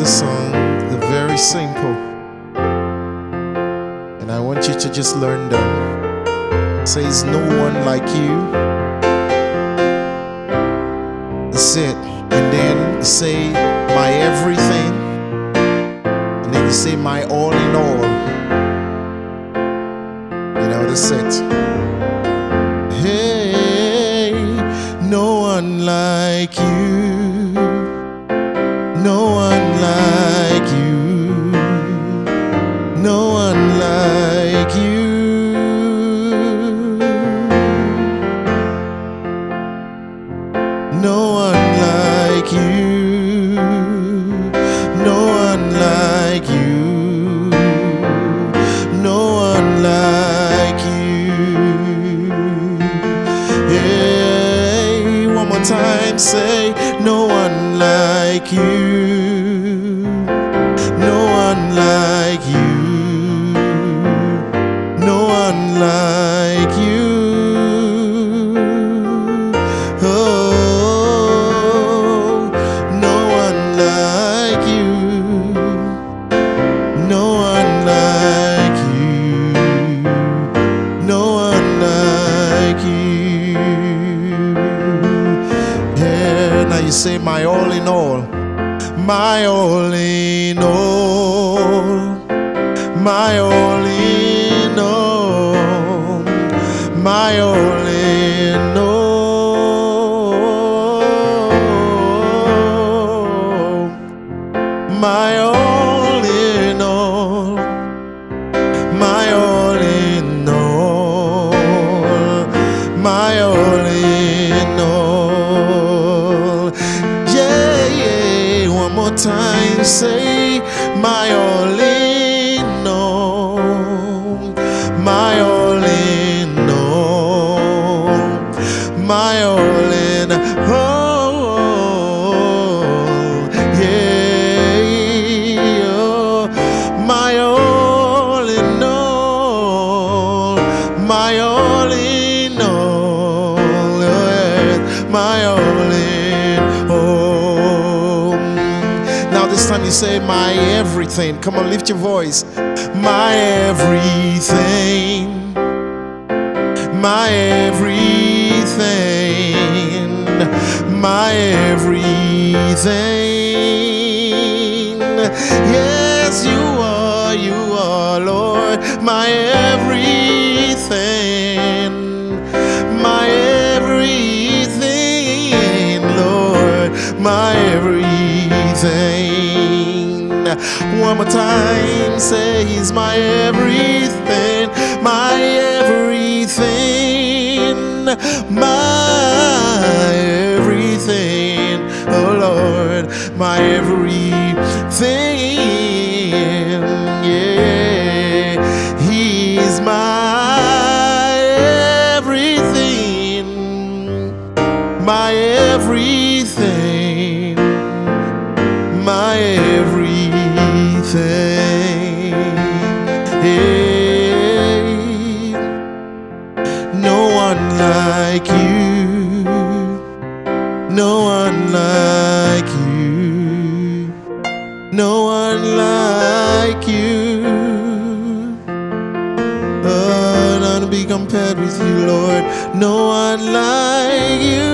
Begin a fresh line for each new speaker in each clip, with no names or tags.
The song, they're very simple. And I want you to just learn them. It says, No one like you. That's it. And then say, My everything. And then you say, My all in all. You know, that's it. Hey, no one like you. My all in all. My all in all. My all in all. My all say my everything. Come on, lift your voice. My everything. My everything. My everything. Yes, you are, you are, Lord. My everything. My everything, Lord. My everything. One more time, say He's my everything, my everything, my everything, oh Lord, my everything, no one like you. Oh, none to be compared with you, Lord. No one like you,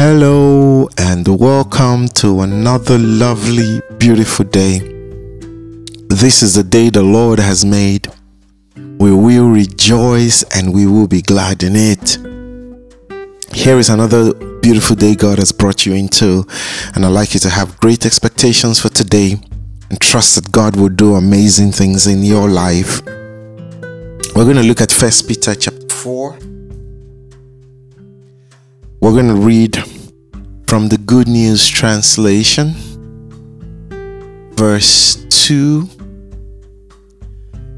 Hello and welcome to another lovely, beautiful day. This is the day the Lord has made. We will rejoice and we will be glad in it. Here is another beautiful day God has brought you into, and I'd like you to have great expectations for today and trust that God will do amazing things in your life. We're going to look at First Peter chapter 4 we're going to read from the Good News Translation, verse 2,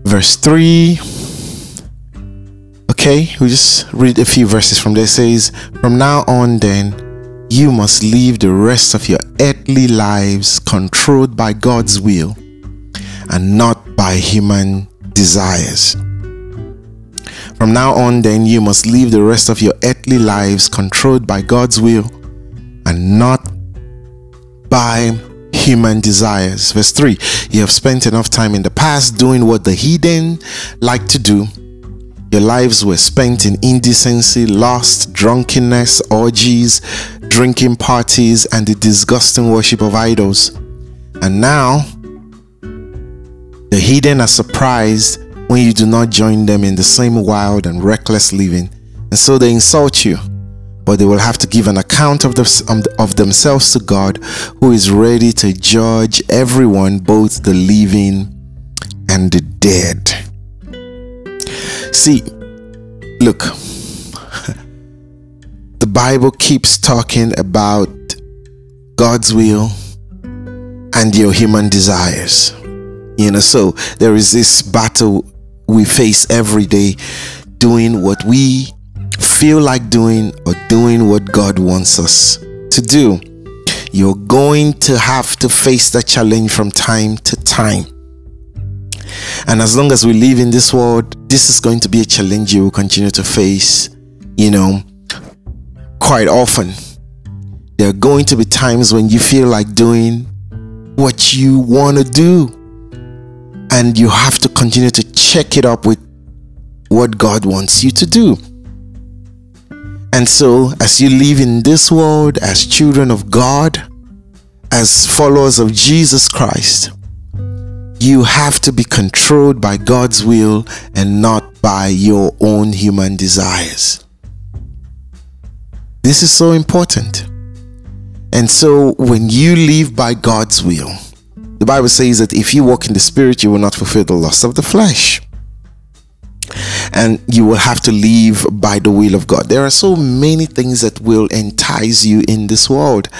verse 3. Okay, we just read a few verses from there. It says, From now on, then, you must live the rest of your earthly lives controlled by God's will and not by human desires. From now on, then, you must live the rest of your earthly lives controlled by God's will and not by human desires. Verse 3 You have spent enough time in the past doing what the heathen like to do. Your lives were spent in indecency, lust, drunkenness, orgies, drinking parties, and the disgusting worship of idols. And now, the heathen are surprised when you do not join them in the same wild and reckless living. And so they insult you, but they will have to give an account of, the, um, of themselves to God, who is ready to judge everyone, both the living and the dead. See, look, the Bible keeps talking about God's will and your human desires. You know, so there is this battle we face every day doing what we feel like doing or doing what God wants us to do. You're going to have to face that challenge from time to time. And as long as we live in this world, this is going to be a challenge you will continue to face, you know, quite often. There are going to be times when you feel like doing what you want to do and you have to continue to check it up with what God wants you to do. And so, as you live in this world as children of God, as followers of Jesus Christ, you have to be controlled by God's will and not by your own human desires. This is so important. And so, when you live by God's will, the Bible says that if you walk in the Spirit, you will not fulfill the lust of the flesh. And you will have to live by the will of God. There are so many things that will entice you in this world.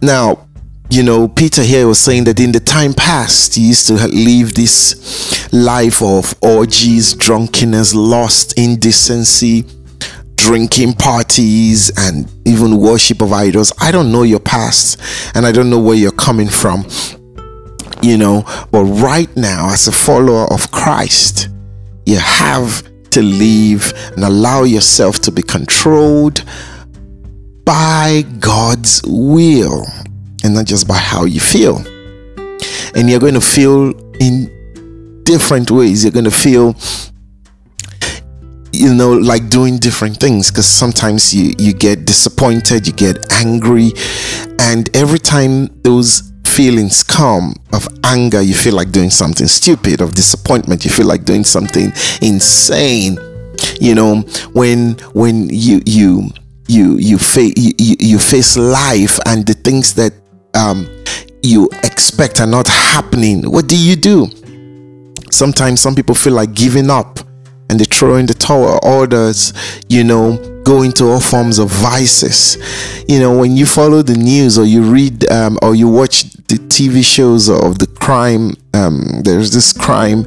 Now, you know, Peter here was saying that in the time past, he used to live this life of orgies, drunkenness, lust, indecency, drinking parties, and even worship of idols. I don't know your past, and I don't know where you're coming from you know. But right now, as a follower of Christ, you have to live and allow yourself to be controlled by God's will and not just by how you feel. And you're going to feel in different ways. You're going to feel you know like doing different things because sometimes you you get disappointed you get angry and every time those feelings come of anger, you feel like doing something stupid, of disappointment, you feel like doing something insane. You know, when when you you you you face you, you face life and the things that um you expect are not happening, what do you do? Sometimes some people feel like giving up and they throw in the towel. Others, you know, go into all forms of vices. You know, when you follow the news or you read um, or you watch the TV shows of the crime, um, there's this crime,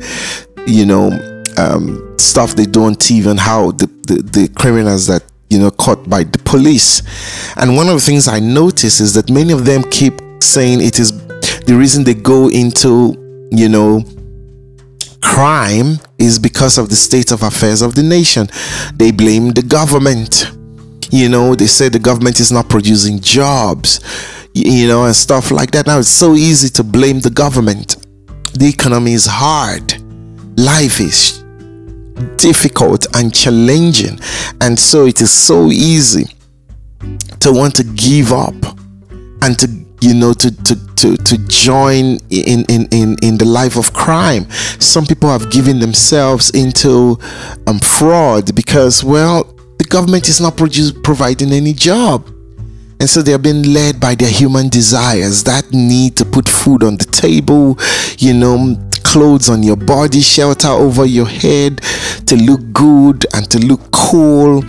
you know, um, stuff they do on TV and how the, the, the criminals that you know caught by the police. And one of the things I notice is that many of them keep saying it is the reason they go into you know crime is because of the state of affairs of the nation. They blame the government. You know, they say the government is not producing jobs, you know, and stuff like that. Now it's so easy to blame the government. The economy is hard, life is difficult and challenging, and so it is so easy to want to give up and to you know to to to, to join in, in in in the life of crime. Some people have given themselves into um, fraud because well the government is not produce, providing any job. And so they're being led by their human desires that need to put food on the table you know clothes on your body shelter over your head to look good and to look cool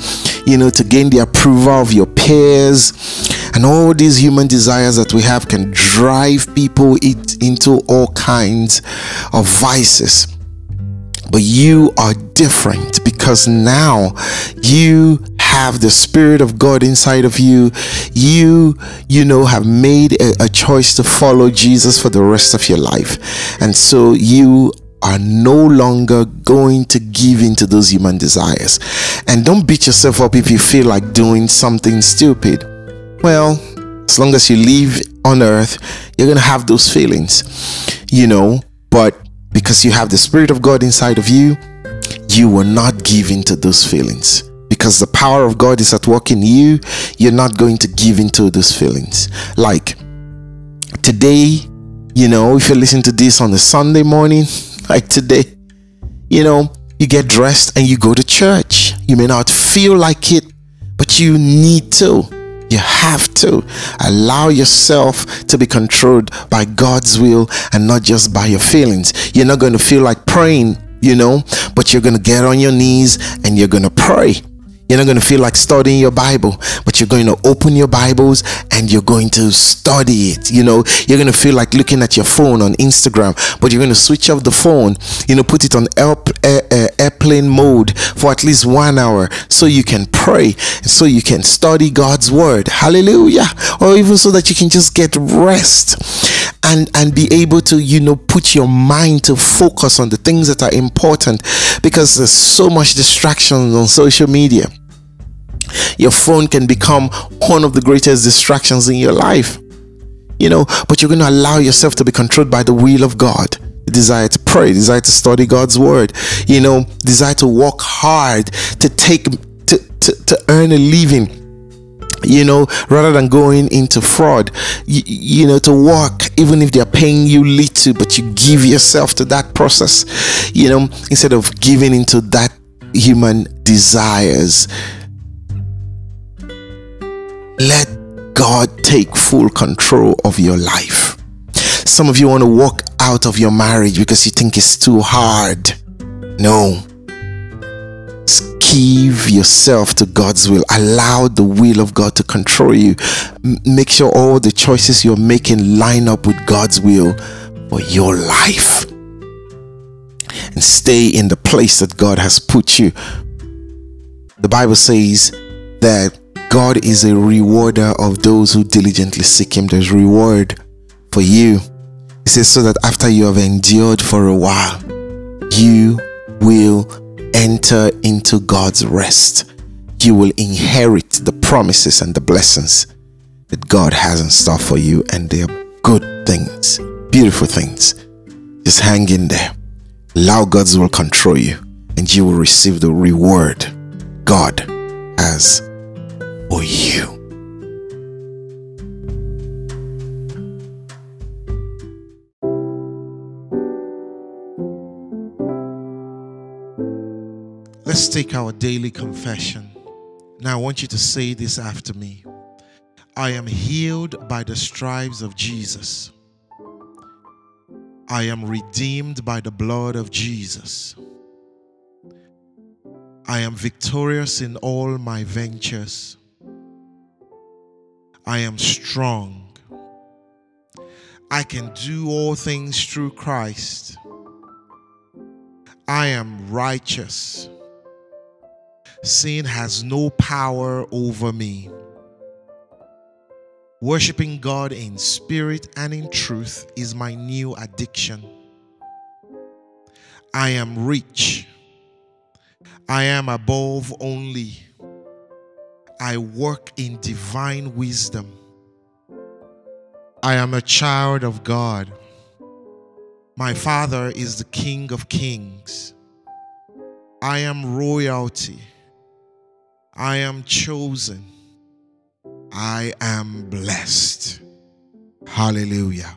you know to gain the approval of your peers and all these human desires that we have can drive people into all kinds of vices. But you are different because now you have the spirit of god inside of you. You you know have made a, a, choice to follow jesus for the rest of your life. And so you are no longer going to give into those human desires. And don't beat yourself up if you feel like doing something stupid well as long as you live on earth you're going to have those feelings you know but because you have the Spirit of God inside of you, you will not give into those feelings. Because the power of God is at work in you, you're not going to give into those feelings. Like today, you know, if you listen to this on a Sunday morning, like today, you know, you get dressed and you go to church. You may not feel like it, but you need to. You have to allow yourself to be controlled by God's will and not just by your feelings. You're not going to feel like praying, you know, but you're going to get on your knees and you're going to pray. You're not going to feel like studying your Bible, but you're going to open your Bibles and you're going to study it. You know, you're going to feel like looking at your phone on Instagram, but you're going to switch off the phone, you know, put it on air, air, airplane mode for at least one hour so you can pray so you can study God's word. Hallelujah. Or even so that you can just get rest and and be able to you know put your mind to focus on the things that are important because there's so much distractions on social media your phone can become one of the greatest distractions in your life. You know but you're going to allow yourself to be controlled by the will of god. Desire to pray desire to study god's word. You know desire to work hard to take to, to, to earn a living. You know rather than going into fraud. You, you, know to work even if they're paying you little but you give yourself to that process. You know instead of giving into that human desires let god take full control of your life some of you want to walk out of your marriage because you think it's too hard no give yourself to God's will. Allow the will of God to control you. Make sure all the choices you're making line up with God's will for your life. And stay in the place that God has put you. The Bible says that God is a rewarder of those who diligently seek Him. There's reward for you. He says, so that after you have endured for a while, you will enter into God's rest, you will inherit the promises and the blessings that God has in store for you, and they are good things, beautiful things. Just hang in there. Allow God's will control you, and you will receive the reward God has for you. Let's take our daily confession. Now, I want you to say this after me I am healed by the stripes of Jesus. I am redeemed by the blood of Jesus. I am victorious in all my ventures. I am strong. I can do all things through Christ. I am righteous. Sin has no power over me. Worshipping God in spirit and in truth is my new addiction. I am rich. I am above only. I work in divine wisdom. I am a child of God. My Father is the King of kings. I am royalty. I am chosen. I am blessed. Hallelujah.